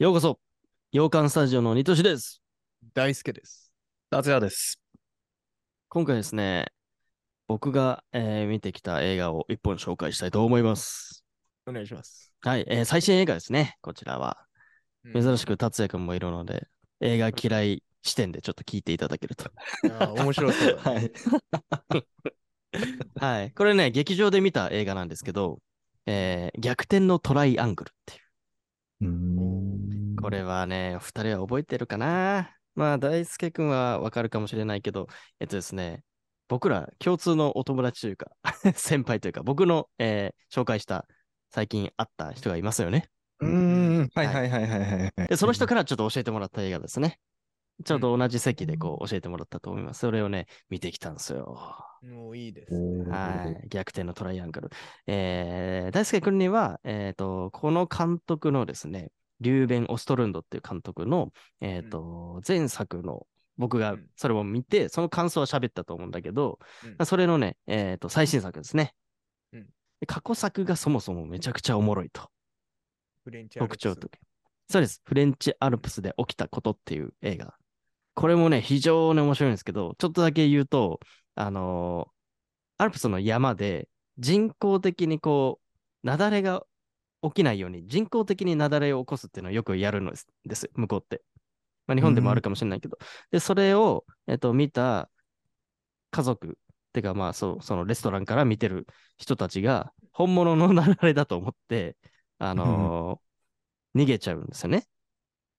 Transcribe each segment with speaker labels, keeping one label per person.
Speaker 1: ようこそ、洋館スタジオのニトシです。
Speaker 2: 大輔です。
Speaker 3: 達也です。
Speaker 1: 今回ですね、僕が、えー見てきた映画を一本紹介したいと思います。
Speaker 2: お願いします。
Speaker 1: はい、えー最新映画ですね、こちらは。珍しく達也くんもいるので、映画嫌い視点でちょっと聞いていただけると。
Speaker 2: あー面白そう。
Speaker 3: はい。
Speaker 1: はい、これね、劇場で見た映画なんですけど、えー逆転のトライアングルっていう。
Speaker 3: うーん
Speaker 1: これはね、二人は覚えてるかなまあ、大輔くんはわかるかもしれないけど、えっとですね、僕ら共通のお友達というか、先輩というか、僕の、えー紹介した最近会った人がいますよね。
Speaker 3: うーん。はいはいはいはいはいはい。
Speaker 1: で、その人からちょっと教えてもらった映画ですね。ちょうど同じ席でこう教えてもらったと思います。それをね、見てきたんですよ。
Speaker 2: もういいです、
Speaker 3: おー
Speaker 1: はい。逆転のトライアングル。えー、大輔君には、えっ、と、この監督のですね、リューベン・オストルンドっていう監督の、えっ、と、前作の、僕が
Speaker 2: うん
Speaker 1: それを見て、その感想は喋ったと思うんだけど、
Speaker 2: うん
Speaker 1: それのね、えっ、と、最新作ですね。
Speaker 2: うん
Speaker 1: で過去作がそもそもめちゃくちゃおもろいと。
Speaker 2: フレンチアルプス
Speaker 1: 特徴と。そうです。フレンチアルプスで起きたことっていう映画。これもね、非常に面白いんですけど、ちょっとだけ言うと、あのーアルプスの山で人工的にこう、雪崩が起きないように人工的に雪崩を起こすっていうのをよくやるのです、です向こうって。まあ、日本でもあるかもしれないけど。で、それを、えっと、見た家族、てかまあそう、そのレストランから見てる人たちが、本物の雪崩だと思って、あのー逃げちゃうんですよね。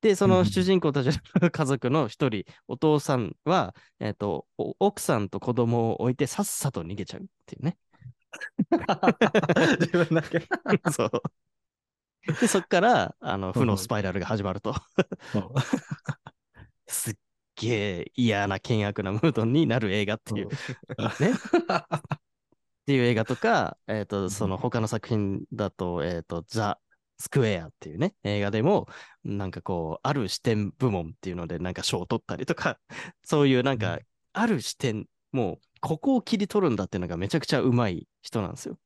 Speaker 1: で、その主人公たちの家族の一人、お父さんは、えっ、と、お奥さんと子供を置いてさっさと逃げちゃうっていうね。
Speaker 3: 自分だけ。
Speaker 1: そう。で、そっから、あの、負のスパイラルが始まると。すっげえ嫌な険悪なムードになる映画っていう、ね。っていう映画とか、えっ、と、その他の作品だと、えっ、と、ザ・スクエアっていうね、映画でも、なんかこう、ある視点部門っていうので、なんか賞を取ったりとか、そういうなんか、ある視点、もう、ここを切り取るんだっていうのがめちゃくちゃうまい人なんですよ。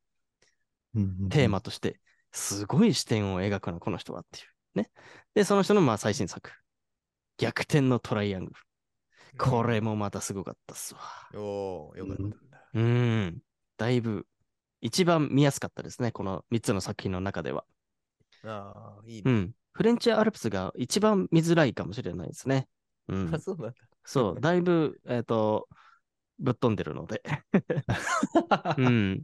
Speaker 1: テーマとして、すごい視点を描くな、この人はっていう。ね。で、その人のまあ最新作、逆転のトライアングル。これもまたすごかったっすわ。
Speaker 2: おお、よかったんだ。
Speaker 1: うーん。だいぶ、一番見やすかったですね。この3つの作品の中では。
Speaker 2: ああ、いいうね。
Speaker 1: ん。フレンチアルプスが一番見づらいかもしれないですね。うん
Speaker 2: あ、。そうなんだ。
Speaker 1: そう、だいぶ、えっ、と、ぶっ飛んでるので。うん。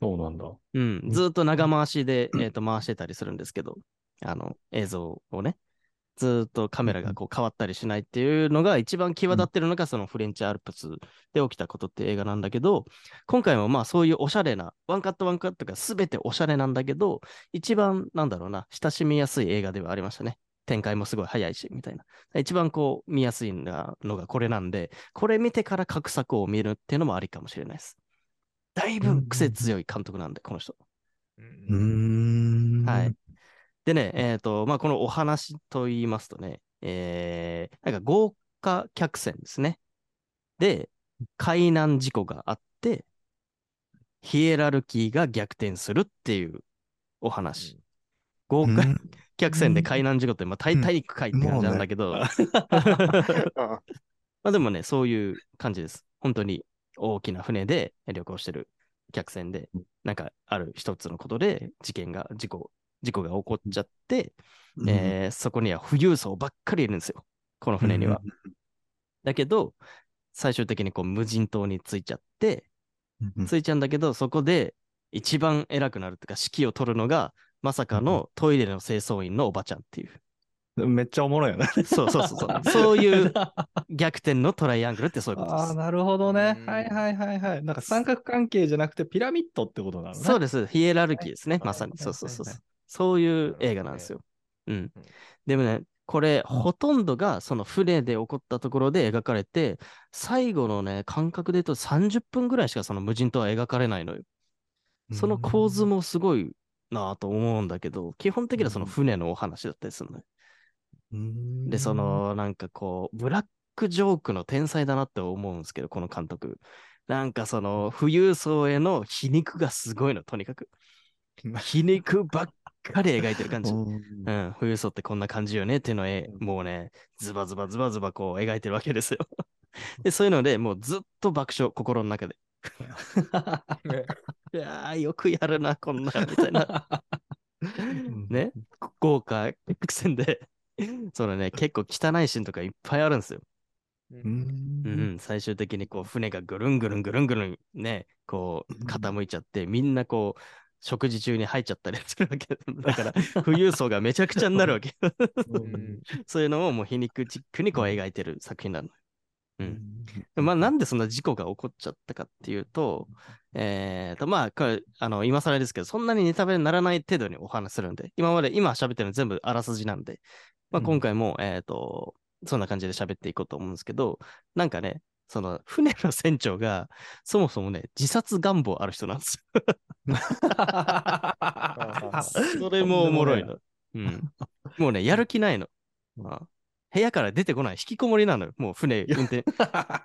Speaker 3: そうなんだ。
Speaker 1: うん。ずっと長回しで、えっ、と、回してたりするんですけど、あの、映像をね。ずっとカメラがこう変わったりしないっていうのが一番際立ってるのがそのフレンチアルプスで起きたことって映画なんだけど、今回もまあそういうおしゃれな、ワンカットワンカットが全ておしゃれなんだけど、一番なんだろうな、親しみやすい映画ではありましたね。展開もすごい早いし、みたいな。一番こう見やすいなのがこれなんで、これ見てから各作を見るっていうのもありかもしれないです。だいぶ癖強い監督なんで、この人。
Speaker 2: う
Speaker 3: ん。
Speaker 1: はい。。でね、えっ、と、まあ、このお話と言いますとね、えー、なんか豪華客船ですね。で、海難事故があって、ヒエラルキーが逆転するっていうお話。豪華客船で海難事故って、まあ、タイタニック海って感じなんだけど、まあでもね、そういう感じです。本当に大きな船で旅行してる客船で
Speaker 3: うん、
Speaker 1: なんかある一つのことで事件が、事故、事故が起こっちゃって、
Speaker 3: うん。
Speaker 1: えーそこには富裕層ばっかりいるんですよ。この船には。。だけど、最終的にこう無人島に着いちゃって、
Speaker 3: うん
Speaker 1: 着いちゃうんだけど、そこで一番偉くなるというか、指揮を取るのが、まさかのトイレの清掃員のおばちゃんっていう。
Speaker 3: めっちゃおもろいよね。
Speaker 1: そうそうそうそう。そういう 逆転のトライアングルってそういうことで
Speaker 3: ああ、
Speaker 1: す。
Speaker 3: なるほどね。
Speaker 2: うん
Speaker 3: はいはいはいはい。なんか三角関係じゃなくてピラミッドってことなのね。
Speaker 1: そうです。ヒエラルキーですね。
Speaker 3: はい
Speaker 1: まさに。
Speaker 3: はい
Speaker 1: そうそうそう
Speaker 3: はい
Speaker 1: そう。そういう映画なんですよ。うん
Speaker 2: うん。
Speaker 1: でもね、これ、ほとんどがその船で起こったところで描かれて、最後のね、感覚で言うと30分ぐらいしかその無人島は描かれないのよ。その構図もすごいなぁと思うんだけど、基本的にはその船のお話だったりするのよ。
Speaker 3: うん。
Speaker 1: で、その、なんかこう、ブラックジョークの天才だなって思うんですけど、この監督。なんかその、富裕層への皮肉がすごいの、とにかく。皮肉ばっかり描いてる感じ。
Speaker 3: うん
Speaker 1: うん、富裕層ってこんな感じよねっていうのを、えもうね、ズバズバズバズバこう描いてるわけですよ。で、そういうので、もうずっと爆笑、心の中で。いやー、よくやるな、こんな、みたいな。ね、豪華客船で、そのね、結構汚いシーンとかいっぱいあるんですよ。
Speaker 2: う
Speaker 3: うんん
Speaker 1: うん、最終的にこう船がぐるんぐるんぐるんぐるんね、こう傾いちゃって、みんなこう食事中に入っちゃったりするわけ。だから富裕層がめちゃくちゃになるわけ。
Speaker 2: うん
Speaker 1: そういうのをもう皮肉チックにこう描いてる作品なの。うん。まあなんでそんな事故が起こっちゃったかっていうと、えーと、まあ、これ、あの、今更ですけど、そんなにネタバレにならない程度にお話しするんで、今まで、今喋ってるの全部あらすじなんで、まあ
Speaker 3: うん
Speaker 1: 今回も、えーと、そんな感じで喋っていこうと思うんですけど、なんかね、その船の船長が、そもそもね、自殺願望ある人なんですよ。それもおもろいの。うん。もうね、やる気ないの。まあ部屋から出てこない、引きこもりなのよ。もう船運転、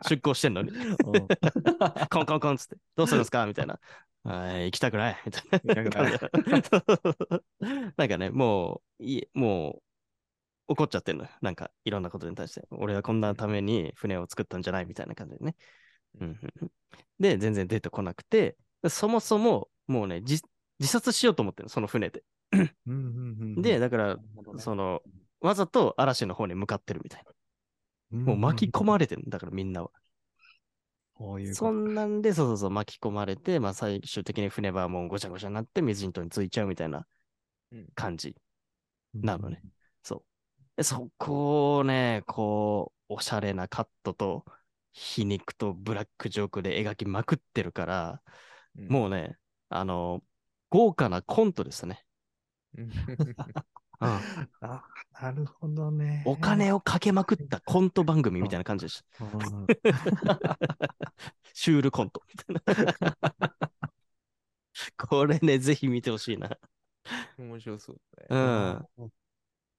Speaker 1: 出港してんのに。コンコンコンっつって、どうするんですかみたいな。はい、行きたくない。みたいな。なんかね、もう、いいもう、怒っちゃってんのよ。なんか、いろんなことに対して。俺はこんなために船を作ったんじゃないみたいな感じでね。うんで、全然出てこなくて、そもそも、もうね、自自殺しようと思ってるの、その船で。で、だから、その、わざと嵐の方に向かってるみたいな。もう巻き込まれてるんだから、みんなは。
Speaker 3: こういう
Speaker 1: そんなんで、そうそうそう、巻き込まれて、まあ最終的に船はもうごちゃごちゃになって、水人島についちゃうみたいな
Speaker 2: うん
Speaker 1: 感じ。なのね。そう。でそこをね、こう、おしゃれなカットと、皮肉とブラックジョークで描きまくってるから、もうね、あの、豪華なコントですね。
Speaker 3: あ、なるほどね。
Speaker 1: お金をかけまくったコント番組みたいな感じでした。
Speaker 3: うん
Speaker 1: シュールコントみたいな。これね、ぜひ見てほしいな。
Speaker 2: 面白そうだ
Speaker 1: う
Speaker 2: ね。
Speaker 1: ん。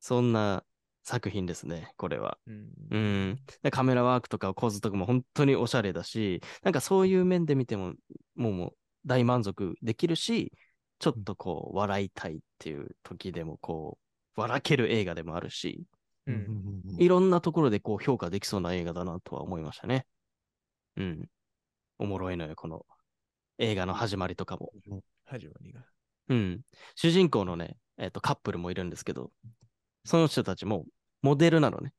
Speaker 1: そんな作品ですね、これは。
Speaker 2: うん
Speaker 1: うん。でカメラワークとか構図とかも本当におしゃれだし、なんかそういう面で見ても、もうもう大満足できるし、ちょっとこう、笑いたいっていう時でもこう、笑ける映画でもあるし、
Speaker 2: う
Speaker 3: うんん
Speaker 1: いろんなところでこう評価できそうな映画だなとは思いましたね。うん。おもろいのよ、この映画の始まりとかも。
Speaker 2: 始まりが。
Speaker 1: うん。主人公のね、えっ、と、カップルもいるんですけど、その人たちもモデルなのね。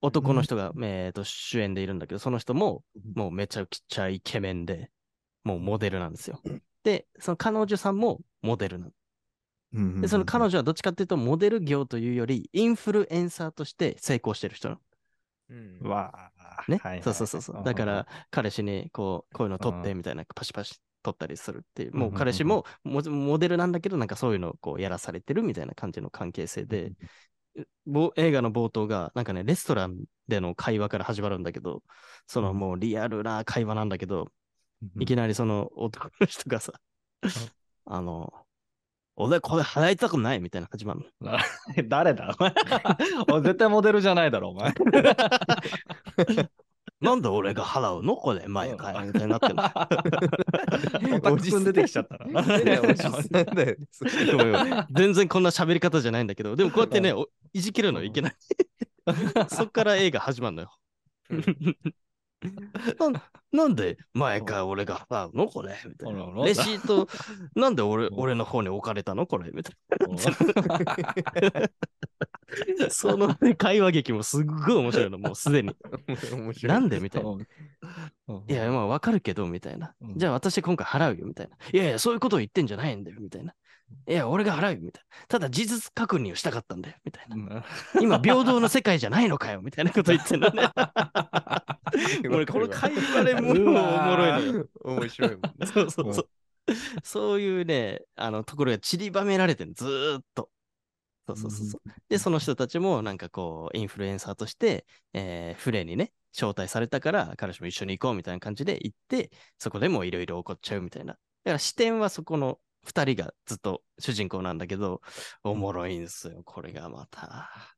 Speaker 1: 男の人が、えっ、と、主演でいるんだけど、その人も、もうめちゃくちゃイケメンで、もうモデルなんですよ。で、その彼女さんもモデルなの。
Speaker 3: うん
Speaker 1: で、その彼女はどっちかっていうと、モデル業というより、インフルエンサーとして成功してる人。なの。
Speaker 2: うん。
Speaker 3: うわあ。
Speaker 1: ね、
Speaker 3: はいはい
Speaker 1: そうそうそうそう。だから、彼氏にこう、こういうの撮ってみたいな、パシパシ撮ったりするっていう、もう彼氏もモモデルなんだけど、なんかそういうのをこうやらされてるみたいな感じの関係性で、ぼ映画の冒頭が、なんかね、レストランでの会話から始まるんだけど、そのもうリアルな会話なんだけど、いきなりその男の人がさ、あの、俺これ払いたくないみたいな始まるの。
Speaker 3: 誰だ？お前お絶対モデルじゃないだろ、お前。
Speaker 1: なんで俺が払うの？これ、毎回みたいになってるの。
Speaker 3: オタクくん出てきちゃったら。
Speaker 2: ねおじさんだよね。
Speaker 1: ごめんごめん全然こんな喋り方じゃないんだけど、でもこうやってね、おいじけるのいけない。そっから映画始まるのよ。なんなんで前から俺が払うのこれみたいな。レシート、なんで俺俺の方に置かれたのこれみたいな。その、ね、会話劇もすっごい面白いの、もうすでに。なんでみたいな。
Speaker 3: うん
Speaker 1: いや、まあわかるけど、みたいな。
Speaker 3: うん
Speaker 1: じゃあ私今回払うよ、みたいな。いやいや、そういうことを言ってんじゃないんだよ、みたいな。いや、俺が払うよ、みたいな。ただ事実確認をしたかったんだよ、みたいな。
Speaker 3: うん
Speaker 1: 今、平等の世界じゃないのかよ、みたいなこと言ってんのね。俺、この会話でもうおもろいのよ。
Speaker 2: 面白いもんね。
Speaker 1: そうそうそう。そういうね、あの、ところが散りばめられてるずーっと。そうそうそうそう。で、その人たちもなんかこう、インフルエンサーとして、えー、船にね、招待されたから、彼氏も一緒に行こうみたいな感じで行って、そこでもいろいろ起こっちゃうみたいな。だから視点はそこの二人がずっと主人公なんだけど、おもろいんですよ、これがまた。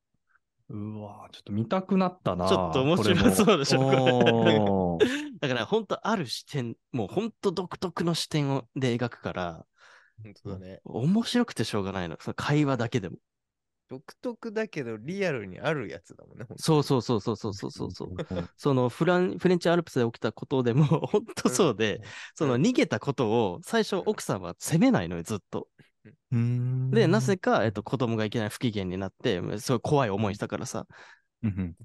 Speaker 3: うわちょっと見たくなったな。
Speaker 1: ちょっと面白そうでしょ、
Speaker 3: これ。
Speaker 1: だから、本当ある視点、もう本当独特の視点をで描くから、
Speaker 2: 本当だね。
Speaker 1: 面白くてしょうがないの。その会話だけでも。
Speaker 2: 独特だけどリアルにあるやつだもんね。
Speaker 1: そうそうそうそうそうそうそう。そのフランフレンチアルプスで起きたことでも本当そうで、その逃げたことを最初奥さんは責めないのよ、ずっと。
Speaker 3: うん。
Speaker 1: で、なぜか、えっと、子供がいきなり不機嫌になって、すごい怖い思いしたからさ。
Speaker 3: うん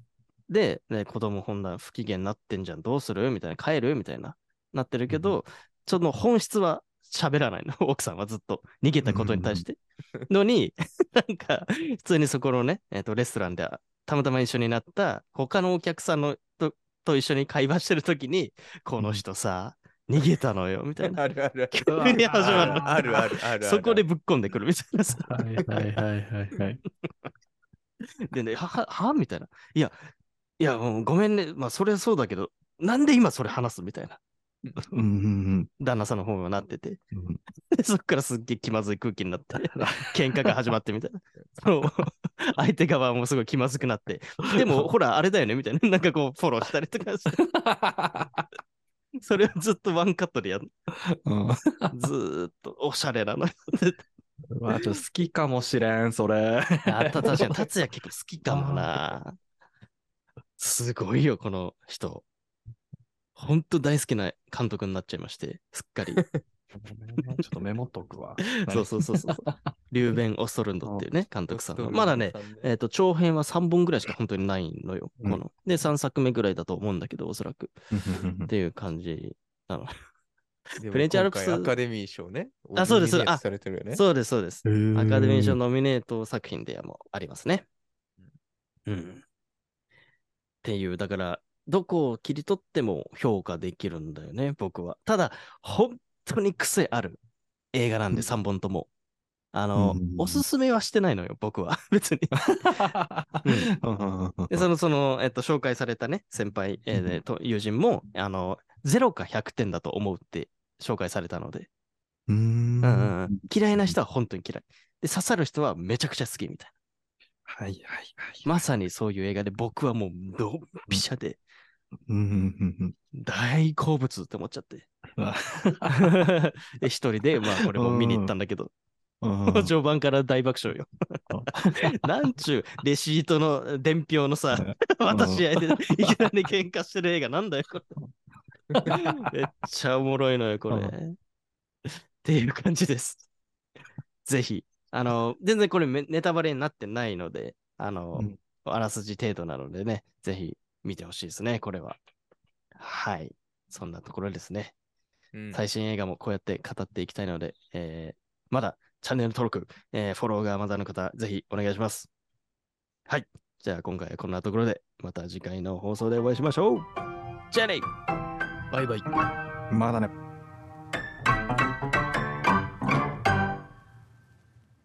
Speaker 1: で、ね、子供ほんな不機嫌になってんじゃん、どうする？みたいな、帰る？みたいな、なってるけど、その本質は喋らないの、奥さんはずっと。逃げたことに対して。のに、なんか、普通にそこのね、えっと、レストランで、たまたま一緒になった他のお客さんのとと一緒に会話してるときに、この人さ、逃げたのよ、みたいな。
Speaker 2: あるあるある。
Speaker 1: 急に始まるの。
Speaker 2: あるあるあるある。
Speaker 1: そこでぶっ込んでくるみたいなさ。
Speaker 3: はいはいはいはいはい。
Speaker 1: でね、は、は、は？みたいな。いや、いや、もうごめんね。まあ、それはそうだけど、なんで今それ話すみたいな。
Speaker 3: うんうん
Speaker 1: 旦那さんの方がなってて。
Speaker 3: うん
Speaker 1: でそっからすっげえ気まずい空気になって、喧嘩が始まってみたいな。相手側もすごい気まずくなって。でも、ほら、あれだよねみたいな。なんかこう、フォローしたりとかして。それをずっとワンカットでやる。
Speaker 3: うん
Speaker 1: ずーっとおしゃれなの。
Speaker 3: うわちょっと好きかもしれん、それ。
Speaker 1: あた確かに、達也結構好きかもな。すごいよ、この人。ほんと大好きな監督になっちゃいまして、すっかり。
Speaker 3: ちょっとメモっとくわ。
Speaker 1: そうそうそうそう。リューベン・オストルンドっていうね、監督さんは。
Speaker 2: オストルンド
Speaker 1: まだね、えっ、と、長編は3本ぐらいしか本当にないのよ。
Speaker 3: うん
Speaker 1: この。で、3作目ぐらいだと思うんだけど、おそらく。
Speaker 3: う ん
Speaker 1: っていう感じなの。フレンチアルプス
Speaker 2: アカデミー賞ね。
Speaker 1: あそうですあ
Speaker 2: されてるよね。
Speaker 1: そうです、そうです。
Speaker 3: うん
Speaker 1: アカデミー賞ノミネート作品でもありますね。うん。っていう、だから、どこを切り取っても評価できるんだよね、僕は。ただ、本当に癖ある映画なんで、
Speaker 3: うん
Speaker 1: 3本とも。あの、
Speaker 3: うん
Speaker 1: おすすめはしてないのよ、僕は。別に。
Speaker 3: うん
Speaker 1: で、その、その、えっと、紹介されたね、先輩、えー
Speaker 3: うん
Speaker 1: と友人も、あの、0か100点だと思うって紹介されたので、
Speaker 3: うーん
Speaker 1: うん嫌いな人は本当に嫌い。で、刺さる人はめちゃくちゃ好きみたい
Speaker 3: はいはいはい。
Speaker 1: な。まさにそういう映画で、僕はもう、ドンピシャで、
Speaker 3: うん
Speaker 1: 大好物って思っちゃって。一人で、まあ、これも見に行ったんだけど、
Speaker 3: うん
Speaker 1: 序盤から大爆笑よ。なんちゅう、レシートの伝票のさ、渡し合いでいきなり喧嘩してる映画なんだよ、これ。めっちゃおもろいのよ、これ。
Speaker 3: う
Speaker 1: っていう感じです。ぜひ。あの、全然これめネタバレになってないので、あの、
Speaker 3: うん
Speaker 1: あらすじ程度なのでね、ぜひ見てほしいですね、これは。はい。そんなところですね。
Speaker 2: うん
Speaker 1: 最新映画もこうやって語っていきたいので、えーまだチャンネル登録、えーフォローがまだの方、ぜひお願いします。はい。じゃあ今回はこんなところで、また次回の放送でお会いしましょう。じゃあね
Speaker 2: バイバイ。
Speaker 3: まだね。